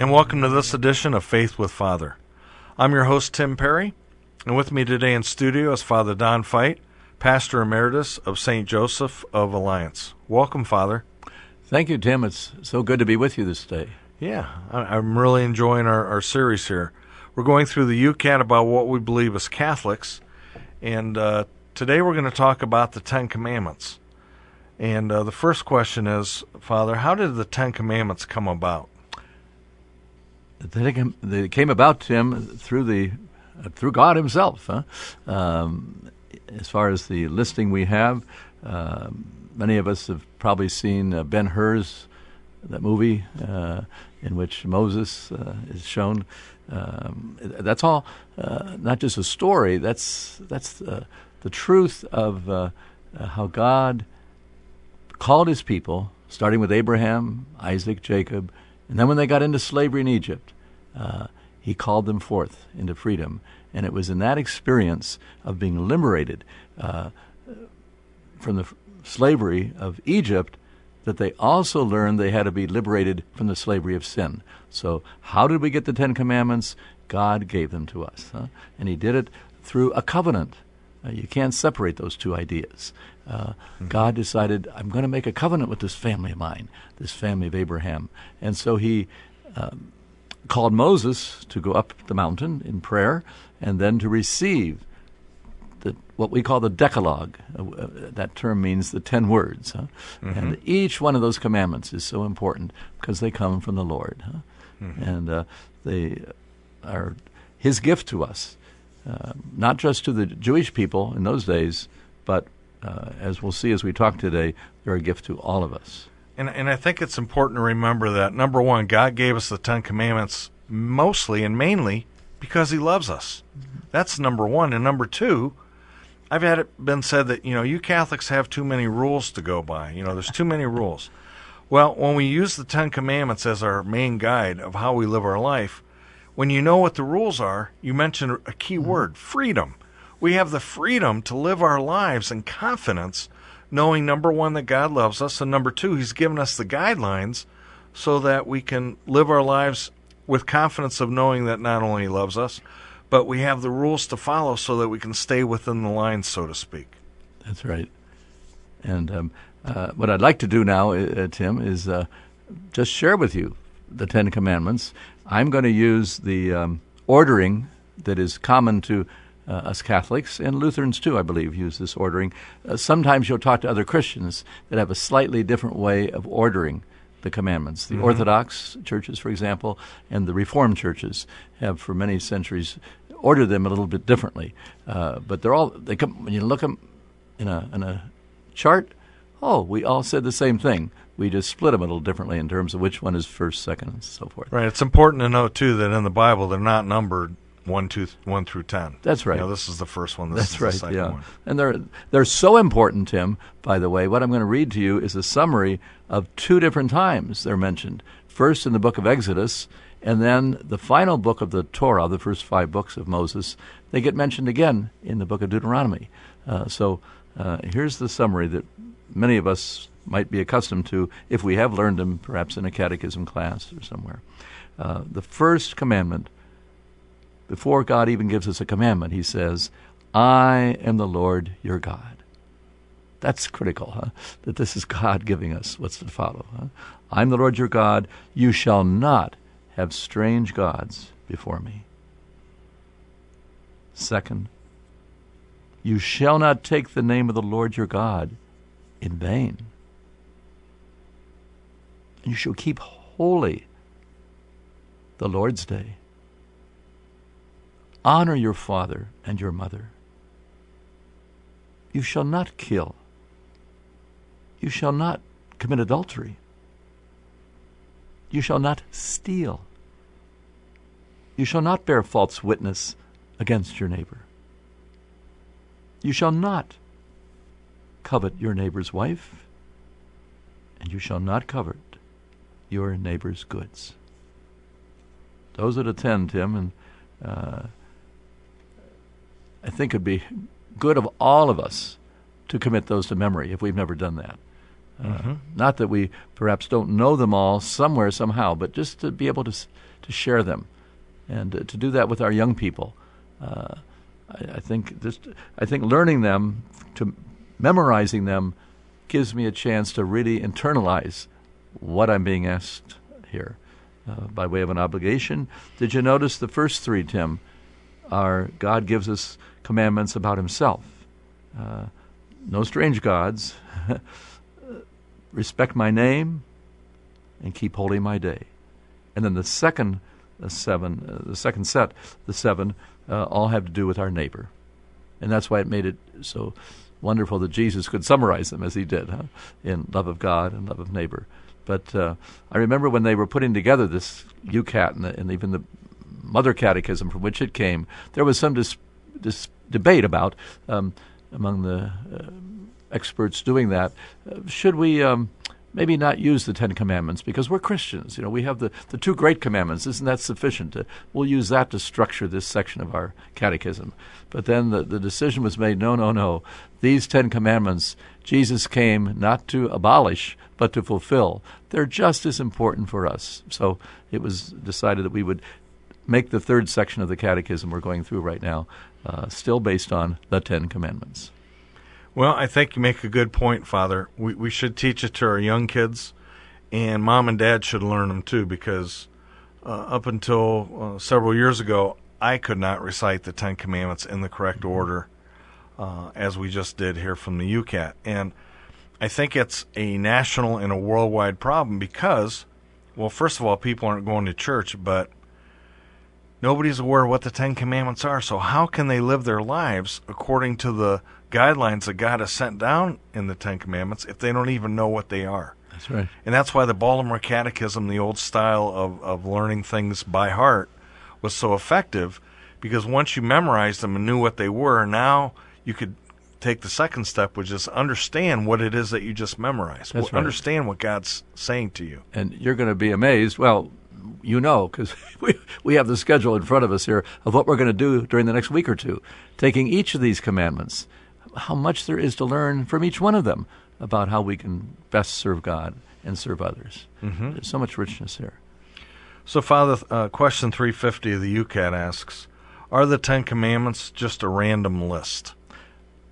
and welcome to this edition of Faith with Father. I'm your host, Tim Perry, and with me today in studio is Father Don Fite, Pastor Emeritus of St. Joseph of Alliance. Welcome, Father. Thank you, Tim. It's so good to be with you this day. Yeah, I'm really enjoying our, our series here. We're going through the YOUCAT about what we believe as Catholics, and uh, today we're going to talk about the Ten Commandments. And uh, the first question is, Father, how did the Ten Commandments come about? They came about, Tim, through the through God Himself. Huh? Um, as far as the listing we have, uh, many of us have probably seen uh, Ben Hur's that movie uh, in which Moses uh, is shown. Um, that's all, uh, not just a story. That's that's uh, the truth of how God called His people, starting with Abraham, Isaac, Jacob, and then when they got into slavery in Egypt, uh, He called them forth into freedom. And it was in that experience of being liberated from the slavery of Egypt that they also learned they had to be liberated from the slavery of sin. So, how did we get the Ten Commandments? God gave them to us. Huh? And He did it through a covenant. Uh, you can't separate those two ideas. Uh, mm-hmm. God decided, I'm going to make a covenant with this family of mine, this family of Abraham. And so He um, called Moses to go up the mountain in prayer and then to receive the, what we call the Decalogue. Uh, uh, that term means the ten words. Huh? Mm-hmm. And each one of those commandments is so important because they come from the Lord. Huh? Mm-hmm. And uh, they are His gift to us, uh, not just to the Jewish people in those days, but uh, as we'll see as we talk today, they're a gift to all of us. And, and I think it's important to remember that number one, God gave us the Ten Commandments mostly and mainly because He loves us. That's number one. And number two, I've had it been said that you know you Catholics have too many rules to go by. You know, there's too many rules. Well, when we use the Ten Commandments as our main guide of how we live our life, when you know what the rules are, you mention a key mm-hmm. word: freedom. We have the freedom to live our lives in confidence, knowing number one that God loves us, and number two, He's given us the guidelines so that we can live our lives with confidence of knowing that not only He loves us, but we have the rules to follow so that we can stay within the lines, so to speak. That's right. And um, uh, what I'd like to do now, uh, Tim, is uh, just share with you the Ten Commandments. I'm going to use the um, ordering that is common to uh, us Catholics and Lutherans too, I believe, use this ordering. Uh, sometimes you'll talk to other Christians that have a slightly different way of ordering the commandments. The mm-hmm. Orthodox churches, for example, and the Reformed churches have for many centuries ordered them a little bit differently. Uh, but they're all they come when you look them in a in a chart. Oh, we all said the same thing. We just split them a little differently in terms of which one is first, second, and so forth. Right. It's important to note too that in the Bible they're not numbered one, two, one through ten. That's right. You know, this is the first one. This That's right. yeah, one. and they're they're so important, Tim. By the way, what I'm going to read to you is a summary of two different times they're mentioned. First in the book of Exodus, and then the final book of the Torah, the first five books of Moses, they get mentioned again in the book of Deuteronomy. Uh, so uh, here's the summary that many of us might be accustomed to if we have learned them, perhaps in a catechism class or somewhere. Uh, the first commandment, before God even gives us a commandment, He says, I am the Lord your God. That's critical, huh? That this is God giving us what's to follow. Huh? I'm the Lord your God. You shall not have strange gods before me. Second, you shall not take the name of the Lord your God in vain. You shall keep holy the Lord's day. Honor your father and your mother. You shall not kill. You shall not commit adultery. You shall not steal. You shall not bear false witness against your neighbor. You shall not covet your neighbor's wife, and you shall not covet your neighbor's goods. Those the ten, Tim, and uh, think it'd be good of all of us to commit those to memory if we've never done that. Uh, mm-hmm. Not that we perhaps don't know them all somewhere somehow, but just to be able to to share them, and uh, to do that with our young people. Uh, I, I, think just I think learning them to memorizing them gives me a chance to really internalize what I'm being asked here uh, by way of an obligation. Did you notice the first three, Tim? Are God gives us commandments about Himself. Uh, no strange gods. respect my name, and keep holy my day. And then the second seven, uh, the second set, the seven, uh, all have to do with our neighbor, and that's why it made it so wonderful that Jesus could summarize them as he did, huh? in love of God and love of neighbor. But uh, I remember when they were putting together this YOUCAT and, the, and even the Mother Catechism from which it came, there was some dis- dis- debate about um, among the uh, experts doing that. Uh, should we um, maybe not use the Ten Commandments because we're Christians? You know, we have the, the two great commandments. Isn't that sufficient? To, we'll use that to structure this section of our catechism. But then the, the decision was made no, no, no. These Ten Commandments, Jesus came not to abolish, but to fulfill. They're just as important for us. So it was decided that we would make the third section of the catechism we're going through right now uh, still based on the Ten Commandments. Well, I think you make a good point, Father. We we should teach it to our young kids, and mom and dad should learn them too. Because uh, up until uh, several years ago, I could not recite the Ten Commandments in the correct order, uh, as we just did here from the YOUCAT. And I think it's a national and a worldwide problem because, well, first of all, people aren't going to church, but nobody's aware of what the Ten Commandments are. So how can they live their lives according to the guidelines that God has sent down in the Ten Commandments if they don't even know what they are. That's right. And that's why the Baltimore Catechism, the old style of, of learning things by heart, was so effective because once you memorized them and knew what they were, now you could take the second step, which is understand what it is that you just memorized. That's right. Understand what God's saying to you. And you're going to be amazed. Well, you know, because we, we have the schedule in front of us here of what we're going to do during the next week or two, taking each of these commandments how much there is to learn from each one of them about how we can best serve God and serve others. Mm-hmm. There's so much richness here. So, Father, uh, question 350 of the YOUCAT asks Are the Ten Commandments just a random list?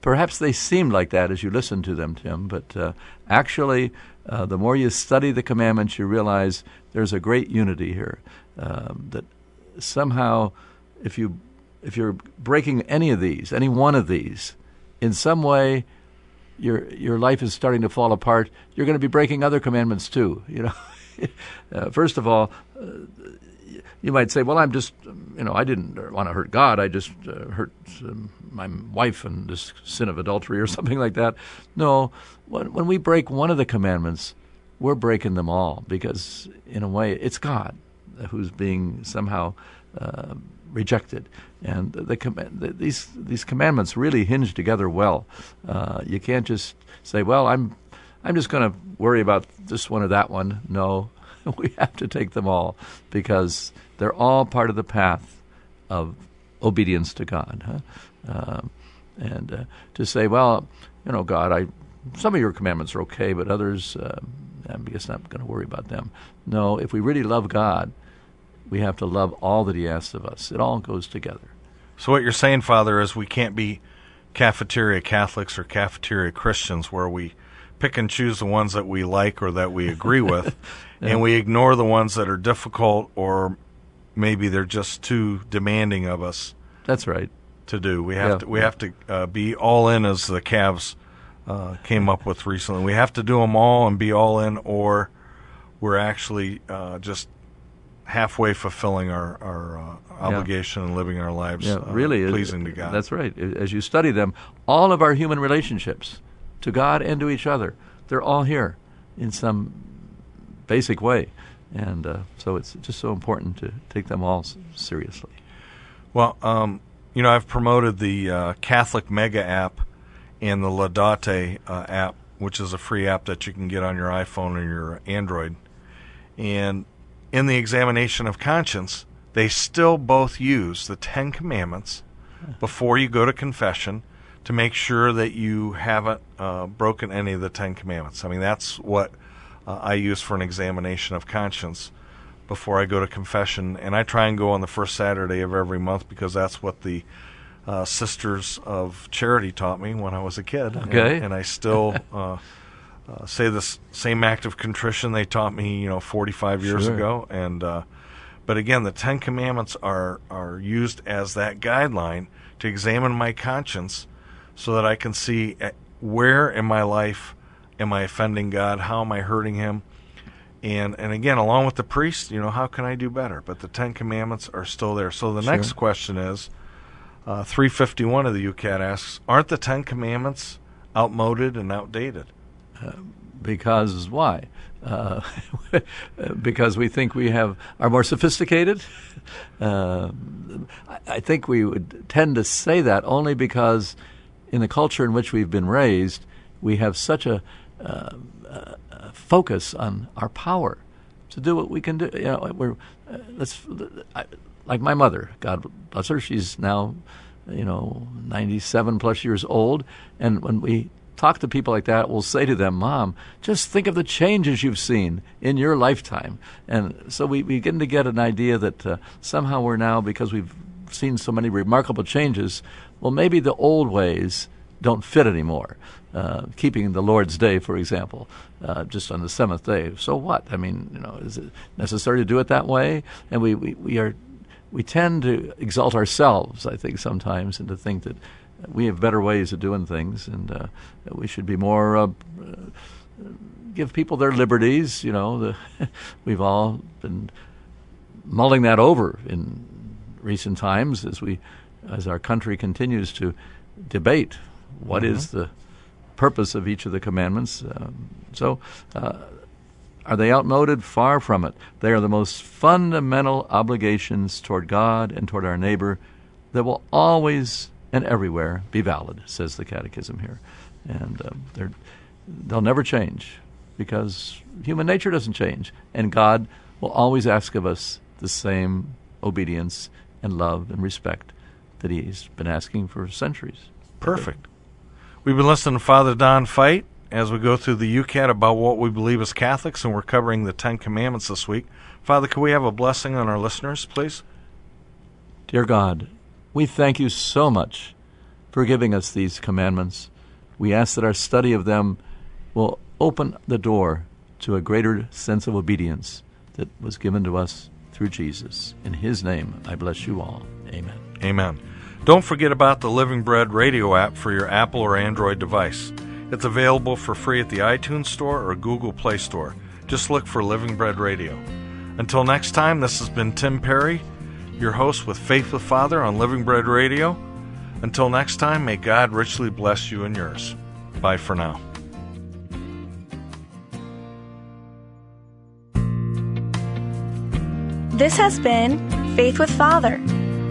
Perhaps they seem like that as you listen to them, Tim, but uh, actually, uh, the more you study the commandments, you realize there's a great unity here. Um, that somehow, if you if you're breaking any of these, any one of these, in some way your your life is starting to fall apart, you're going to be breaking other commandments too. You know, uh, first of all, uh, you might say, "Well, I'm just, you know, I didn't want to hurt God. I just uh, hurt um, my wife and this sin of adultery or something like that." No, when when we break one of the commandments, we're breaking them all because, in a way, it's God who's being somehow uh, rejected. And the, the, these these commandments really hinge together well. Uh, you can't just say, "Well, I'm I'm just going to worry about this one or that one." No, we have to take them all because they're all part of the path of obedience to God. Huh? Uh, and uh, to say, "Well, you know, God, I some of your commandments are okay, but others, uh, I'm just not going to worry about them." No, if we really love God we have to love all that He asks of us. It all goes together. So, what you're saying, Father, is we can't be cafeteria Catholics or cafeteria Christians where we pick and choose the ones that we like or that we agree with, yeah. and we ignore the ones that are difficult or maybe they're just too demanding of us. That's right. To do, we have yeah. to we have to uh, be all in, as the Cavs uh, came up with recently. We have to do them all and be all in, or we're actually uh, just halfway fulfilling our our uh, obligation yeah. and living our lives yeah, uh, really pleasing to God. That's right. As you study them, all of our human relationships to God and to each other, they're all here in some basic way. And uh, so it's just so important to take them all seriously. Well, um, you know, I've promoted the uh, Catholic Mega app and the Laudate uh, app, which is a free app that you can get on your iPhone or your Android. And in the examination of conscience, they still both use the Ten Commandments before you go to confession to make sure that you haven't uh, broken any of the Ten Commandments. I mean, that's what uh, I use for an examination of conscience before I go to confession, and I try and go on the first Saturday of every month because that's what the uh, Sisters of Charity taught me when I was a kid. Okay. and, and I still uh, uh, say this same act of contrition they taught me, you know, 45 years Sure. ago. And uh, but again, the Ten Commandments are are used as that guideline to examine my conscience, so that I can see uh, where in my life am I offending God, how am I hurting Him, and and again, along with the priest, you know, how can I do better? But the Ten Commandments are still there. So the Sure. next question is, uh, 351 of the YOUCAT asks, aren't the Ten Commandments outmoded and outdated? Because why? Uh, because we think we have are more sophisticated. Uh, I, I think we would tend to say that only because, in the culture in which we've been raised, we have such a, uh, uh, focus on our power to do what we can do. You know, we're uh, let's I, like my mother. God bless her. She's now, you know, ninety-seven plus years old, and when we talk to people like that, we'll say to them, Mom, just think of the changes you've seen in your lifetime. And so we we begin to get an idea that uh, somehow we're now, because we've seen so many remarkable changes, well, maybe the old ways don't fit anymore. Uh, keeping the Lord's Day, for example, uh, just on the seventh day. So what? I mean, you know, is it necessary to do it that way? And we, we, we are we tend to exalt ourselves, I think, sometimes, and to think that we have better ways of doing things, and uh, we should be more uh, give people their liberties. You know, the, we've all been mulling that over in recent times as we, as our country continues to debate what is the purpose of each of the commandments. Um, so, uh, are they outmoded? Far from it. They are the most fundamental obligations toward God and toward our neighbor that will always and everywhere be valid, says the Catechism here. And uh, they're, they'll never change because human nature doesn't change. And God will always ask of us the same obedience and love and respect that He's been asking for centuries. Perfect. We've been listening to Father Don Fite as we go through the YOUCAT about what we believe as Catholics, and we're covering the Ten Commandments this week. Father, could we have a blessing on our listeners, please? Dear God, we thank you so much for giving us these commandments. We ask that our study of them will open the door to a greater sense of obedience that was given to us through Jesus. In His name, I bless you all. Amen. Amen. Don't forget about the Living Bread radio app for your Apple or Android device. It's available for free at the iTunes Store or Google Play Store. Just look for Living Bread Radio. Until next time, this has been Tim Perry, your host with Faith with Father on Living Bread Radio. Until next time, may God richly bless you and yours. Bye for now. This has been Faith with Father,